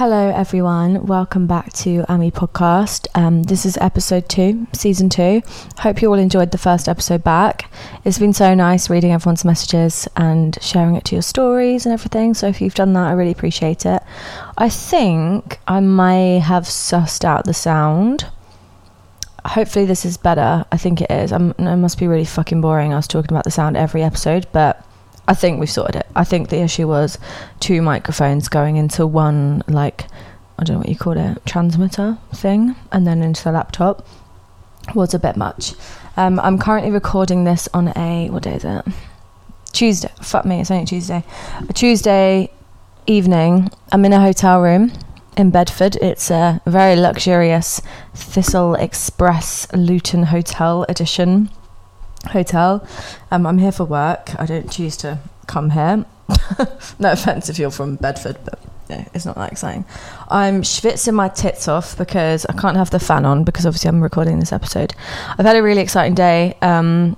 Hello, everyone. Welcome back to Amie Podcast. Um, this is episode two, season two. Hope you all enjoyed the first episode back. It's been so nice reading everyone's messages and sharing it to your stories and everything. So, if you've done that, I really appreciate it. I think I may have sussed out the sound. Hopefully, this is better. I think it is. I'm, it must be really fucking boring I was talking about the sound every episode, but I think we've sorted it. I think the issue was two microphones going into one, like, I don't know what you call it, transmitter thing, and then into the laptop was a bit much. Um, I'm currently recording this on a, what day is it? Tuesday. Fuck me, it's only Tuesday. A Tuesday evening. I'm in a hotel room in Bedford. It's a very luxurious Thistle Express Luton Hotel edition hotel. Um, I'm here for work. I don't choose to come here. no offense if you're from Bedford, but yeah, it's not that exciting. I'm schwitzing my tits off because I can't have the fan on because obviously I'm recording this episode. I've had a really exciting day. Um,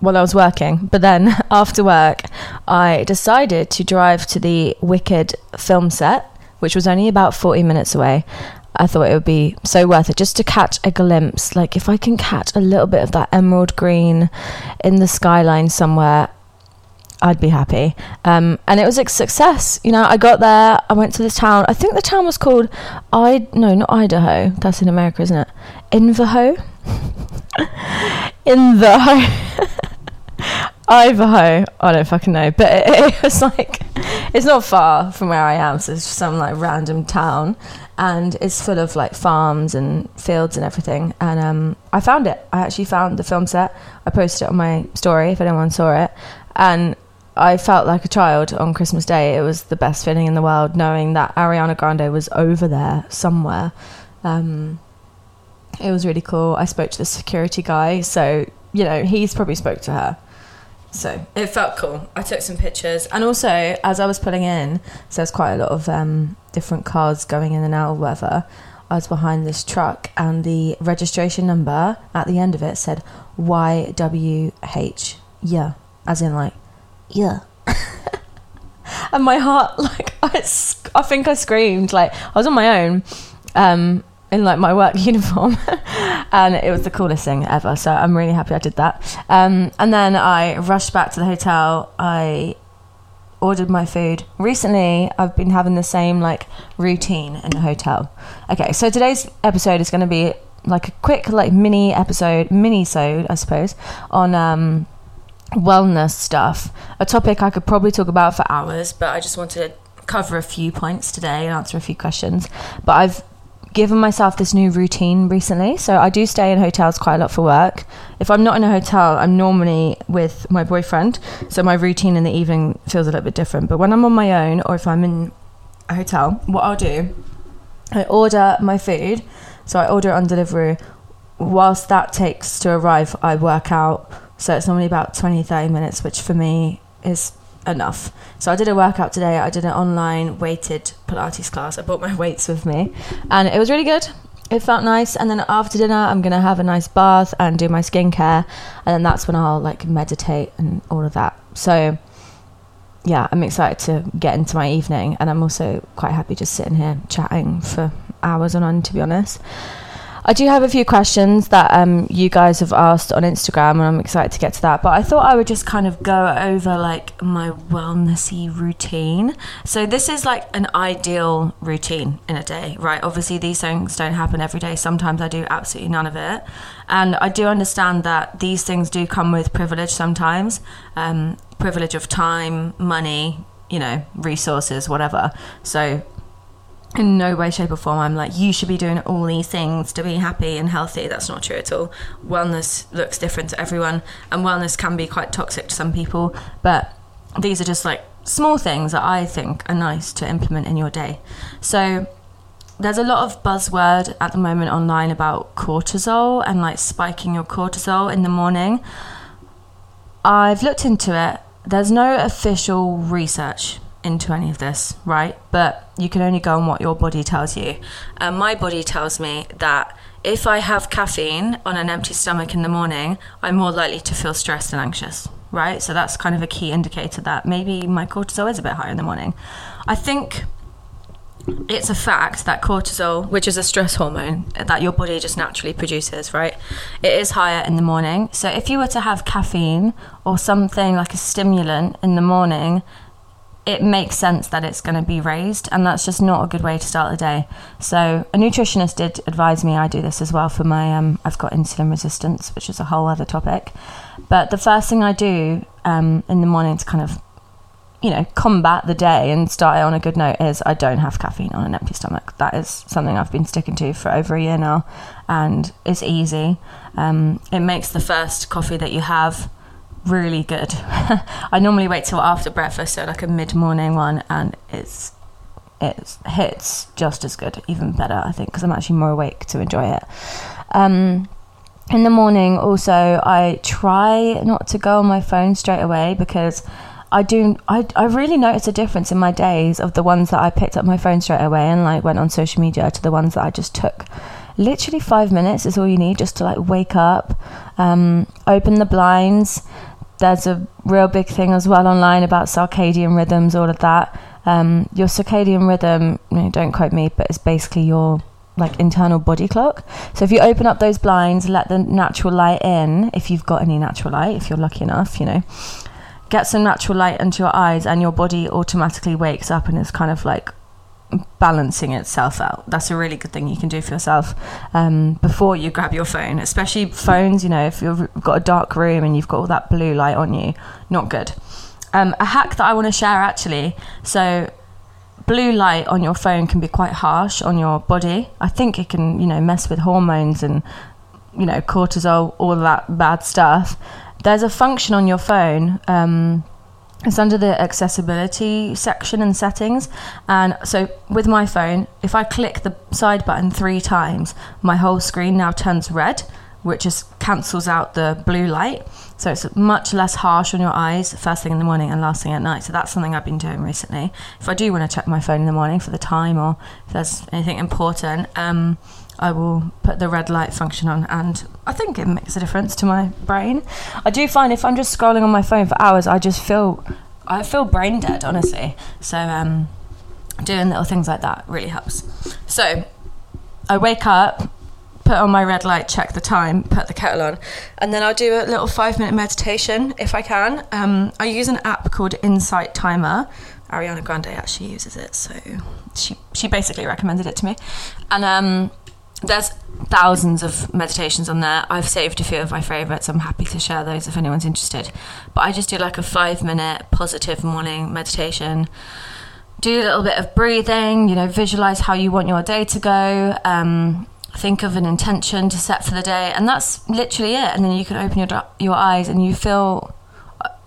while I was working, but then after work, I decided to drive to the Wicked film set, which was only about 40 minutes away. I thought it would be so worth it just to catch a glimpse. Like, if I can catch a little bit of that emerald green in the skyline somewhere, I'd be happy. Um, and it was a success. You know, I got there, I went to this town. I think the town was called I no, not Idaho. That's in America, isn't it? Inverho. Inverho. Idaho. I don't fucking know, but it, it, was like it's not far from where I am, so it's just some like random town, and it's full of like farms and fields and everything. And um, I found it. I actually found the film set. I posted it on my story if anyone saw it, and I felt like a child on Christmas Day. It was the best feeling in the world knowing that Ariana Grande was over there somewhere. Um, it was really cool. I spoke to the security guy, so you know he's probably spoke to her. So it felt cool. I took some pictures, and also as I was pulling in, so there's quite a lot of um, different cars going in and out, or whatever. I was behind this truck, and the registration number at the end of it said YWH. Yeah, as in like, yeah. and my heart, like, I, I think I screamed. Like, I was on my own. Um, in like my work uniform. And it was the coolest thing ever. So i'm really happy i did that. Um, and then i rushed back to the hotel. I ordered my food. Recently i've been having the same like routine in the hotel. Okay so today's episode is going to be like a quick like mini episode mini sode i suppose on um, wellness stuff. A topic i could probably talk about for hours but i just wanted to cover a few points today and answer a few questions. But i've given myself this new routine recently. So I do stay in hotels quite a lot for work. If I'm not in a hotel, I'm normally with my boyfriend. So my routine in the evening feels a little bit different. But when I'm on my own or if I'm in a hotel, what I'll do, I order my food. So I order it on delivery. Whilst that takes to arrive, I work out. So it's normally about 20, 30 minutes, which for me is enough. So I did a workout today. I did an online weighted Pilates class. I brought my weights with me, and it was really good. It felt nice. And then after dinner, I'm gonna have a nice bath and do my skincare, and then that's when I'll like meditate and all of that. So yeah, I'm excited to get into my evening, and I'm also quite happy just sitting here chatting for hours on end. To be honest. I do have a few questions that um, you guys have asked on Instagram, and I'm excited to get to that. But I thought I would just kind of go over like my wellnessy routine. So this is like an ideal routine in a day, right? Obviously, these things don't happen every day. Sometimes I do absolutely none of it, and I do understand that these things do come with privilege sometimes, um, privilege of time, money, you know, resources, whatever. So in no way, shape, or form, I'm like, you should be doing all these things to be happy and healthy. That's not true at all. Wellness looks different to everyone, and wellness can be quite toxic to some people. But these are just like small things that I think are nice to implement in your day. So, there's a lot of buzzword at the moment online about cortisol and like spiking your cortisol in the morning. I've looked into it. There's no official research into any of this, right? But you can only go on what your body tells you. And my body tells me that if I have caffeine on an empty stomach in the morning, I'm more likely to feel stressed and anxious, right? So that's kind of a key indicator that maybe my cortisol is a bit higher in the morning. I think it's a fact that cortisol, which is a stress hormone that your body just naturally produces, right? It is higher in the morning. So if you were to have caffeine or something like a stimulant in the morning, it makes sense that it's going to be raised, and that's just not a good way to start the day. So a nutritionist did advise me I do this as well for my um, I've got insulin resistance, which is a whole other topic. But the first thing I do um, in the morning to kind of you know, combat the day and start on a good note is I don't have caffeine on an empty stomach. That is something I've been sticking to for over a year now, and it's easy. Um, it makes the first coffee that you have really good. I normally wait till after breakfast, so like a mid morning one, and it's it hits just as good, even better, I think, because I'm actually more awake to enjoy it. Um, in the morning, also, I try not to go on my phone straight away because I do. I, I really notice a difference in my days of the ones that I picked up my phone straight away and like went on social media to the ones that I just took. Literally five minutes is all you need just to like wake up, um, open the blinds. There's a real big thing as well online about circadian rhythms, all of that. Um, your circadian rhythm, you know, don't quote me, but it's basically your like internal body clock. So if you open up those blinds, let the natural light in, if you've got any natural light, if you're lucky enough, you know, get some natural light into your eyes and your body automatically wakes up and is kind of like balancing itself out. That's a really good thing you can do for yourself um, before you grab your phone, especially phones. You know, if you've got a dark room and you've got all that blue light on you, not good. Um, a hack that I want to share actually. So, blue light on your phone can be quite harsh on your body. I think it can, you know, mess with hormones and you know cortisol, all that bad stuff there's a function on your phone. Um, it's under the accessibility section and settings. And so with my phone, if I click the side button three times, my whole screen now turns red, which just cancels out the blue light. So it's much less harsh on your eyes first thing in the morning and last thing at night. So that's something I've been doing recently. If I do want to check my phone in the morning for the time or if there's anything important, um, I will put the red light function on, and I think it makes a difference to my brain. I do find if I'm just scrolling on my phone for hours, I just feel I feel brain dead, honestly. So um, doing little things like that really helps. So I wake up, put on my red light, check the time, put the kettle on, and then I'll do a little five minute meditation if I can. Um, I use an app called Insight Timer. Ariana Grande actually uses it, so she she basically recommended it to me, and um, there's thousands of meditations on there. I've saved a few of my favorites. I'm happy to share those if anyone's interested. But I just do like a five minute positive morning meditation. Do a little bit of breathing, you know, visualize how you want your day to go. Um, think of an intention to set for the day, and that's literally it. And then you can open your your eyes and you feel.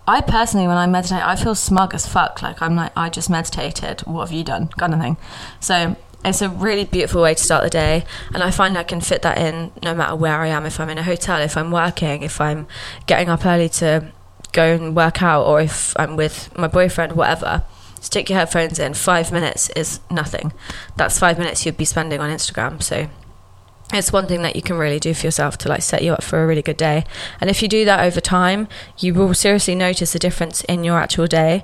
I personally, when I meditate, I feel smug as fuck. Like I'm like, I just meditated. What have you done? Kind of thing. So it's a really beautiful way to start the day and i find i can fit that in no matter where i am. If i'm in a hotel if i'm working if i'm getting up early to go and work out or if i'm with my boyfriend whatever stick your headphones in. Five minutes is nothing. That's five minutes you'd be spending on instagram so it's one thing that you can really do for yourself to like set you up for a really good day. And if you do that over time you will seriously notice a difference in your actual day.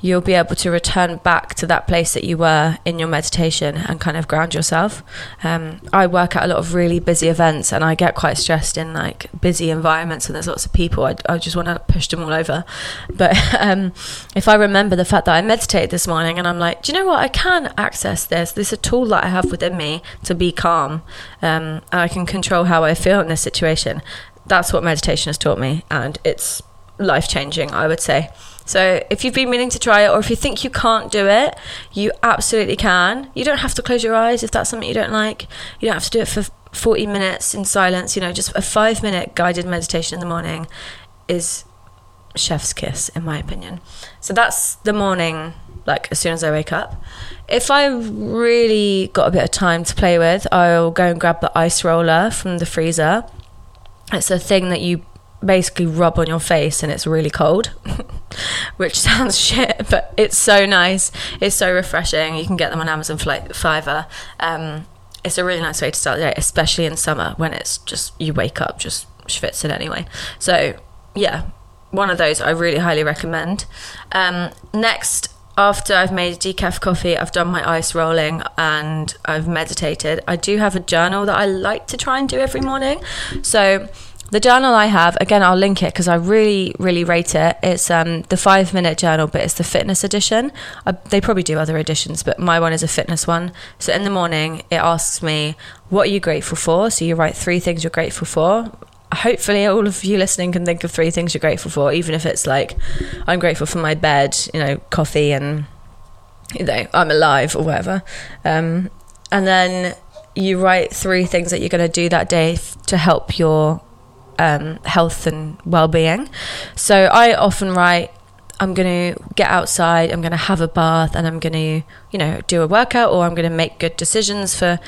You'll be able to return back to that place that you were in your meditation and kind of ground yourself. Um, i work at a lot of really busy events and i get quite stressed in like busy environments and there's lots of people. I, I just want to push them all over. But um, if i remember the fact that i meditated this morning and i'm like do you know what? I can access this. This is a tool that i have within me to be calm. Um, um, I can control how I feel in this situation. That's what meditation has taught me, and it's life changing, I would say. So, if you've been meaning to try it, or if you think you can't do it, you absolutely can. You don't have to close your eyes if that's something you don't like. You don't have to do it for 40 minutes in silence. You know, just a five minute guided meditation in the morning is chef's kiss, in my opinion. So, that's the morning like as soon as I wake up. If I've really got a bit of time to play with, I'll go and grab the ice roller from the freezer. It's a thing that you basically rub on your face and it's really cold, which sounds shit, but it's so nice. It's so refreshing. You can get them on Amazon for fiver. Um, it's a really nice way to start the day, especially in summer when it's just you wake up just schwitzing anyway. So yeah, one of those I really highly recommend. Um, next, after I've made a decaf coffee, I've done my ice rolling and I've meditated. I do have a journal that I like to try and do every morning. So the journal I have, again, I'll link it because I really, really rate it. It's um, the five minute journal, but it's the fitness edition. I, they probably do other editions, but my one is a fitness one. So in the morning, it asks me, What are you grateful for? So you write three things you're grateful for. Hopefully, all of you listening can think of three things you're grateful for, even if it's like, I'm grateful for my bed, you know, coffee, and, you know, I'm alive or whatever. Um, and then you write three things that you're going to do that day to help your um, health and well-being. So I often write, I'm going to get outside, I'm going to have a bath, and I'm going to, you know, do a workout, or I'm going to make good decisions for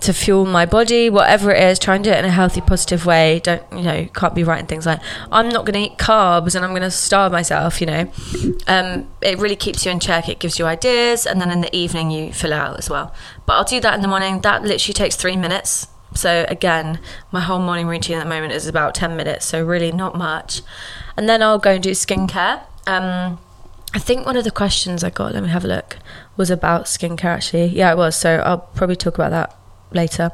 to fuel my body, whatever it is. Try and do it in a healthy, positive way. Don't, you know, can't be writing things like I'm not going to eat carbs and I'm going to starve myself. You know, um, it really keeps you in check. It gives you ideas, and then in the evening you fill out as well. But I'll do that in the morning. That literally takes three minutes so again, my whole morning routine at the moment is about 10 minutes, so really not much. And then I'll go and do skincare. Um, I think one of the questions I got, let me have a look, was about skincare actually. Yeah, it was. So I'll probably talk about that later.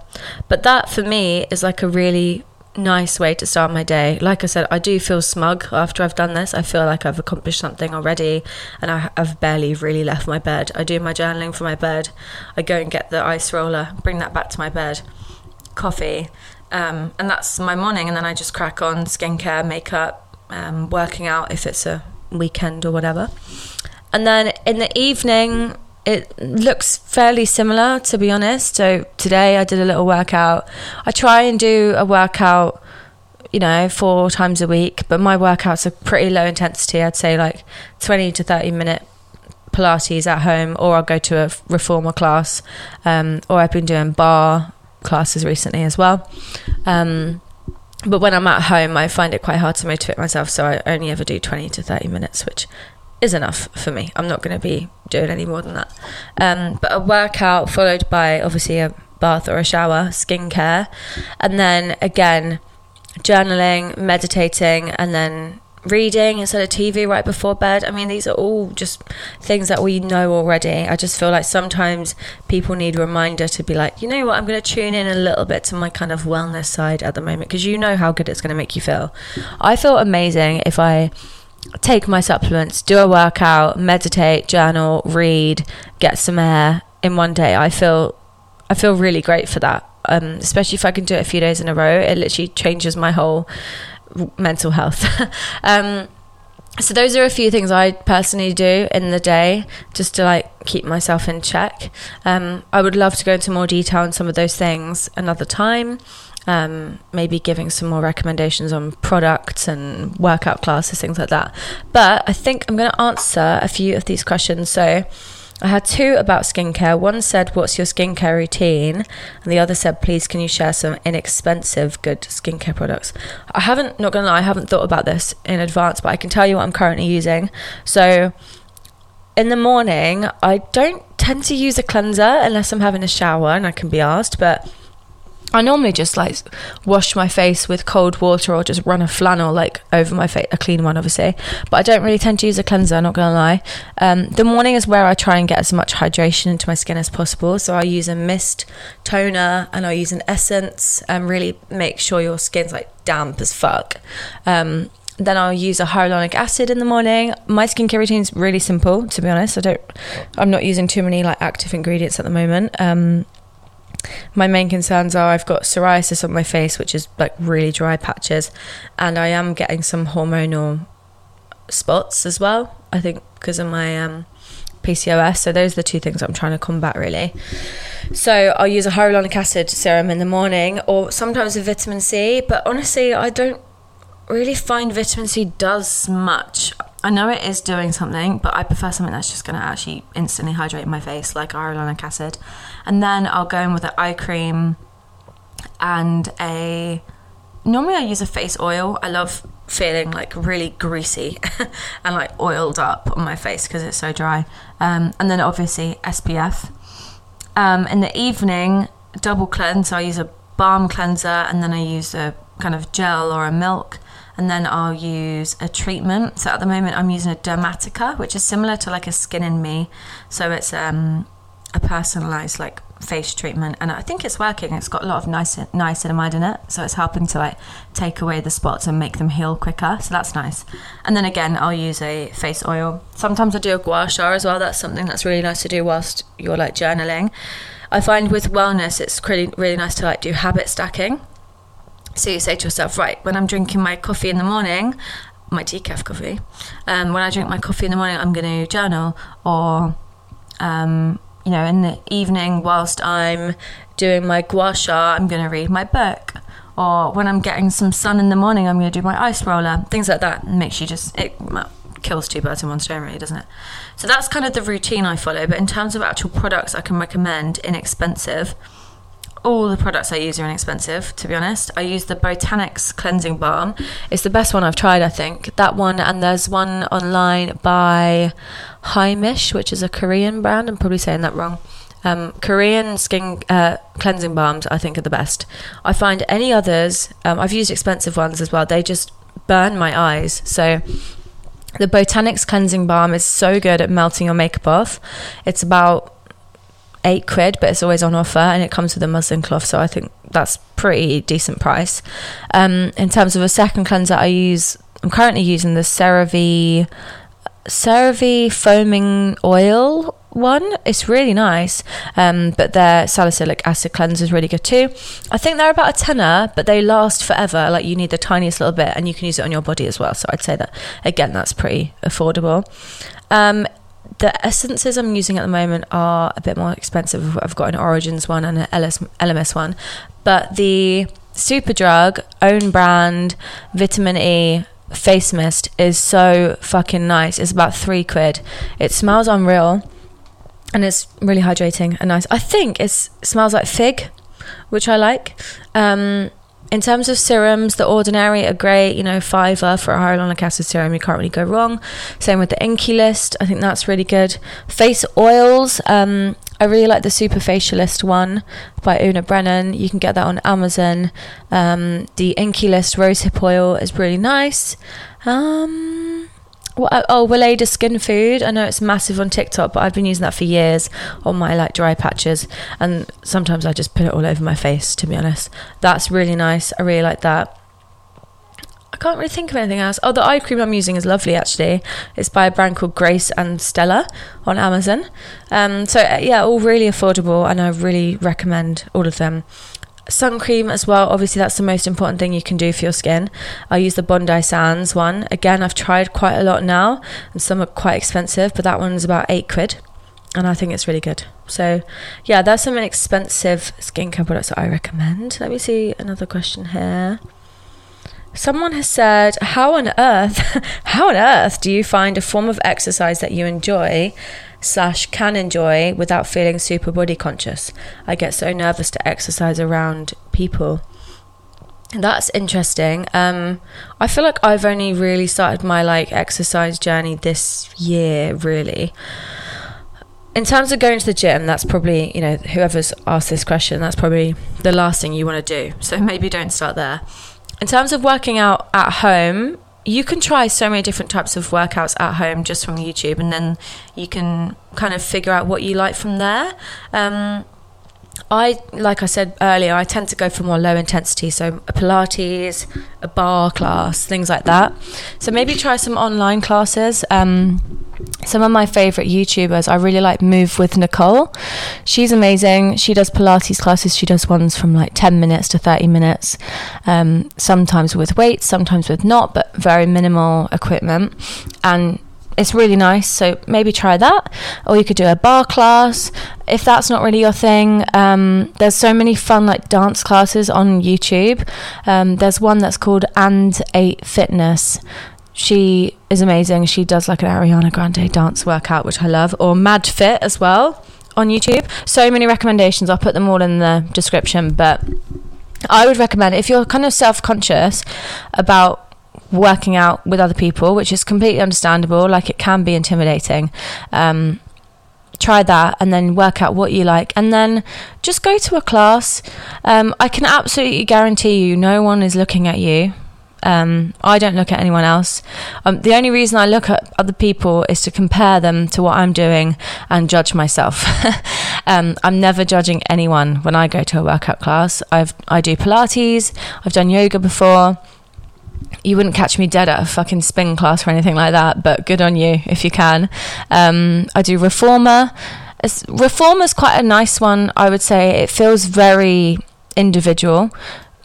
But that for me is like a really nice way to start my day. Like I said, I do feel smug after I've done this. I feel like I've accomplished something already and I, have barely really left my bed. I do my journaling for my bed. I go and get the ice roller, bring that back to my bed coffee, um, and that's my morning. And then I just crack on skincare, makeup, um, working out if it's a weekend or whatever. And then in the evening, it looks fairly similar, to be honest. So today I did a little workout. I try and do a workout, you know, four times a week, but my workouts are pretty low intensity. I'd say like 20 to 30 minute Pilates at home, or I'll go to a reformer class, um, or I've been doing barre classes recently as well. Um, but when I'm at home, I find it quite hard to motivate myself, so I only ever do 20 to 30 minutes, which is enough for me. I'm not going to be doing any more than that. Um, but a workout followed by obviously a bath or a shower, skincare, and then again, journaling, meditating, and then reading instead of TV right before bed. I mean, these are all just things that we know already. I just feel like sometimes people need a reminder to be like, you know what, I'm going to tune in a little bit to my kind of wellness side at the moment because you know how good it's going to make you feel. I feel amazing if I take my supplements, do a workout, meditate, journal, read, get some air in one day. I feel I feel really great for that. Um, especially if I can do it a few days in a row, it literally changes my whole mental health. um, so those are a few things I personally do in the day just to like keep myself in check. Um, I would love to go into more detail on some of those things another time. Um, maybe giving some more recommendations on products and workout classes, things like that. But I think I'm going to answer a few of these questions. So I had two about skincare. One said, What's your skincare routine? And the other said, Please, can you share some inexpensive, good skincare products? I haven't, not gonna lie, I haven't thought about this in advance, but I can tell you what I'm currently using. So, in the morning, I don't tend to use a cleanser unless I'm having a shower and I can be asked, but I normally just like wash my face with cold water or just run a flannel like over my face, a clean one, obviously. But I don't really tend to use a cleanser, I'm not gonna lie. Um, the morning is where I try and get as much hydration into my skin as possible. So I use a mist toner and I use an essence and really make sure your skin's like damp as fuck. Um, then I'll use a hyaluronic acid in the morning. My skincare routine is really simple, to be honest. I don't, I'm not using too many like active ingredients at the moment. Um, my main concerns are I've got psoriasis on my face, which is like really dry patches, and I am getting some hormonal spots as well. I think because of my um, PCOS. So those are the two things I'm trying to combat really. So I'll use a hyaluronic acid serum in the morning, or sometimes a vitamin C. But honestly, I don't really find vitamin C does much. I know it is doing something, but I prefer something that's just going to actually instantly hydrate my face, like hyaluronic acid. And then I'll go in with an eye cream and a. Normally, I use a face oil. I love feeling like really greasy and like oiled up on my face because it's so dry. Um, and then obviously SPF. Um, in the evening, double cleanse. So I use a balm cleanser and then I use a kind of gel or a milk and then I'll use a treatment. So at the moment, I'm using a Dermatica, which is similar to like a Skin in Me. So it's um, a personalized like face treatment and I think it's working. It's got a lot of nice niacinamide in it, so it's helping to like take away the spots and make them heal quicker. So that's nice. And then again, I'll use a face oil. Sometimes I do a gua sha as well. That's something that's really nice to do whilst you're like journaling. I find with wellness, it's really really nice to like do habit stacking. So you say to yourself, right, when I'm drinking my coffee in the morning, my decaf coffee, um, when I drink my coffee in the morning, I'm going to journal or um, you know, in the evening whilst I'm doing my gua sha, I'm going to read my book. Or when I'm getting some sun in the morning, I'm going to do my ice roller. Things like that makes you just, it kills two birds in one stone, really, doesn't it? So that's kind of the routine I follow. But in terms of actual products I can recommend, inexpensive, all the products I use are inexpensive, to be honest. I use the Botanics cleansing balm. It's the best one I've tried, I think. That one, and there's one online by Heimish, which is a Korean brand. I'm probably saying that wrong. Um, Korean skin uh, cleansing balms, I think, are the best. I find any others, um, I've used expensive ones as well, they just burn my eyes. So the Botanics cleansing balm is so good at melting your makeup off. It's about eight quid, but it's always on offer and it comes with a muslin cloth. So I think that's pretty decent price. Um, in terms of a second cleanser, I use, I'm currently using the CeraVe, CeraVe foaming oil one. It's really nice, um, but their salicylic acid cleanser is really good too. I think they're about a tenner, but they last forever. Like you need the tiniest little bit, and you can use it on your body as well. So I'd say that again, that's pretty affordable. Um, the essences I'm using at the moment are a bit more expensive. I've got an Origins one and an LS, LMS one, but the Superdrug own brand vitamin E face mist is so fucking nice. It's about three quid. It smells unreal, and it's really hydrating and nice. I think it smells like fig, which I like. Um, in terms of serums, the Ordinary are great. You know, fiver for a hyaluronic acid serum, you can't really go wrong. Same with the Inkey List, I think that's really good. Face oils, um, I really like the Superfacialist one by Una Brennan. You can get that on Amazon. Um, the Inkey List Rosehip Oil is really nice. Um, uh, oh, Weleda Skin Food. I know it's massive on TikTok, but I've been using that for years on my like dry patches, and sometimes I just put it all over my face. To be honest, that's really nice. I really like that. I can't really think of anything else. Oh, the eye cream I'm using is lovely actually. It's by a brand called Grace and Stella on Amazon. Um, so uh, yeah, all really affordable, and I really recommend all of them sun cream as well. Obviously that's the most important thing you can do for your skin. I use the bondi sands one. Again i've tried quite a lot now and some are quite expensive but that one's about eight quid and i think it's really good. So yeah there's some inexpensive skincare products that i recommend. Let me see another question here. Someone has said, "How on earth, how on earth do you find a form of exercise that you enjoy slash can enjoy without feeling super body conscious. I get so nervous to exercise around people. That's interesting. Um, I feel like I've only really started my like exercise journey this year, really. In terms of going to the gym, that's probably, you know, whoever's asked this question, that's probably the last thing you want to do. So maybe don't start there. In terms of working out at home, you can try so many different types of workouts at home just from YouTube, and then you can kind of figure out what you like from there. Um, I, like I said earlier, I tend to go for more low intensity, so a Pilates, a barre class, things like that. So maybe try some online classes. Um, some of my favorite YouTubers, I really like Move with Nicole. She's amazing. She does Pilates classes. She does ones from like 10 minutes to 30 minutes, um, sometimes with weights, sometimes with not, but very minimal equipment. And it's really nice. So maybe try that, or you could do a barre class if that's not really your thing. Um, there's so many fun like dance classes on YouTube. Um, there's one that's called And Eight Fitness. She is amazing. She does like an Ariana Grande dance workout, which I love, or Mad Fit as well on YouTube. So many recommendations. I'll put them all in the description, but I would recommend if you're kind of self conscious about working out with other people, which is completely understandable. Like it can be intimidating. Um, try that and then work out what you like and then just go to a class. Um, I can absolutely guarantee you no one is looking at you. Um, I don't look at anyone else. Um, the only reason I look at other people is to compare them to what I'm doing and judge myself. um, I'm never judging anyone when I go to a workout class. I've I do Pilates. I've done yoga before. You wouldn't catch me dead at a fucking spin class or anything like that, but good on you if you can. Um, I do reformer. Reformer's quite a nice one, I would say. It feels very individual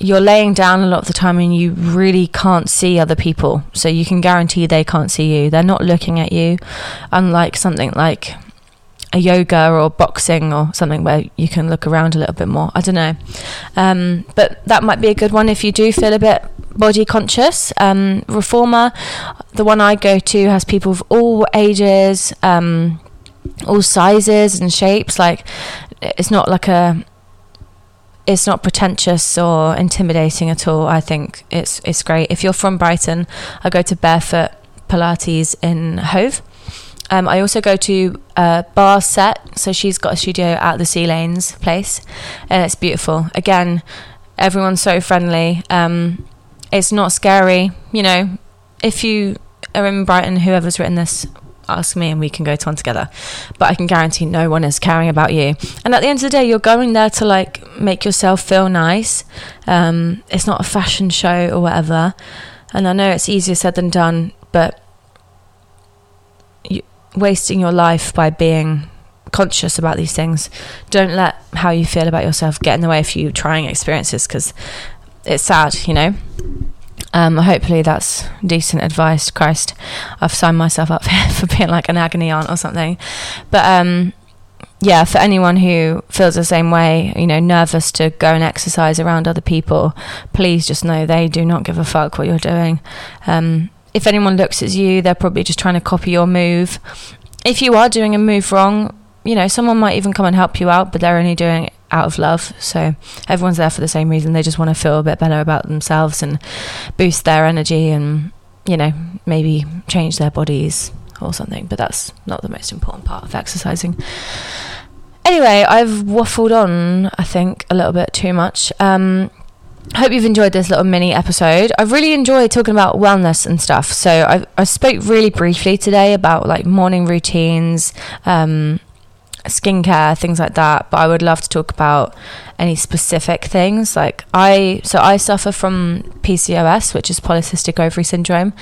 you're laying down a lot of the time and you really can't see other people. So you can guarantee they can't see you. They're not looking at you. Unlike something like a yoga or boxing or something where you can look around a little bit more. I don't know. Um, but that might be a good one if you do feel a bit body conscious. Um, Reformer, the one I go to, has people of all ages, um, all sizes and shapes. Like, it's not like a it's not pretentious or intimidating at all. I think it's it's great. If you're from Brighton, I go to Barefoot Pilates in Hove. Um, I also go to uh, Barre Set, so she's got a studio at the Sea Lanes place, and it's beautiful. Again, everyone's so friendly. Um, it's not scary. You know, if you are in Brighton, whoever's written this ask me and we can go to one together. But I can guarantee no one is caring about you. And at the end of the day, you're going there to like make yourself feel nice. Um, it's not a fashion show or whatever. And I know it's easier said than done, but you, wasting your life by being conscious about these things. Don't let how you feel about yourself get in the way of you trying experiences because it's sad, you know. Um, hopefully that's decent advice. Christ, I've signed myself up for being like an agony aunt or something. But um, yeah, for anyone who feels the same way, you know, nervous to go and exercise around other people, please just know they do not give a fuck what you're doing. Um, if anyone looks at you, they're probably just trying to copy your move. If you are doing a move wrong, you know, someone might even come and help you out, but they're only doing it out of love. So everyone's there for the same reason. They just want to feel a bit better about themselves and boost their energy and, you know, maybe change their bodies or something. But that's not the most important part of exercising. Anyway, I've waffled on, I think, a little bit too much. Um, hope you've enjoyed this little mini episode. I've really enjoyed talking about wellness and stuff. So I, I spoke really briefly today about like morning routines, um, skincare, things like that. But I would love to talk about any specific things. Like I, so I suffer from PCOS, which is polycystic ovary syndrome.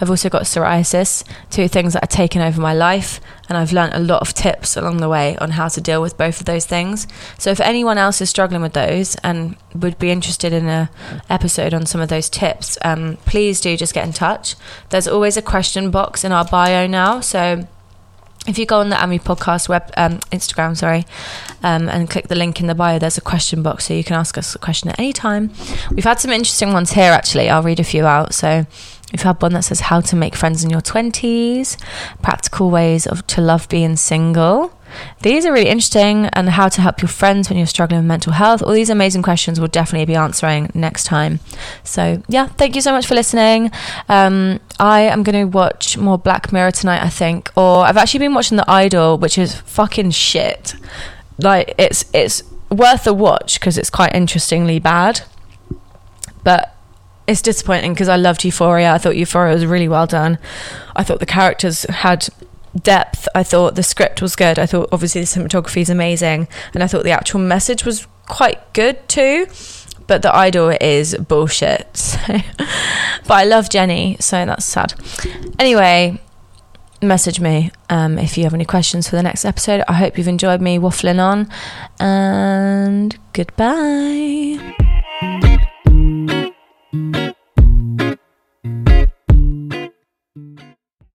I've also got psoriasis, two things that are taken over my life, and I've learned a lot of tips along the way on how to deal with both of those things. So if anyone else is struggling with those and would be interested in a episode on some of those tips, um, please do just get in touch. There's always a question box in our bio now, so if you go on the Amie podcast web um, Instagram, sorry, um, and click the link in the bio, there's a question box so you can ask us a question at any time. We've had some interesting ones here actually. I'll read a few out. So We've had one that says how to make friends in your 20s, practical ways of to love being single. These are really interesting and how to help your friends when you're struggling with mental health. All these amazing questions we'll definitely be answering next time. So, yeah, thank you so much for listening. Um, I am going to watch more Black Mirror tonight, I think, or I've actually been watching The Idol, which is fucking shit. Like it's it's worth a watch because it's quite interestingly bad. But it's disappointing because I loved Euphoria. I thought Euphoria was really well done. I thought the characters had depth. I thought the script was good. I thought obviously the cinematography is amazing, and I thought the actual message was quite good too. But the idol is bullshit. So. but I love Jennie, so that's sad. Anyway, message me um, if you have any questions for the next episode. I hope you've enjoyed me waffling on, and goodbye.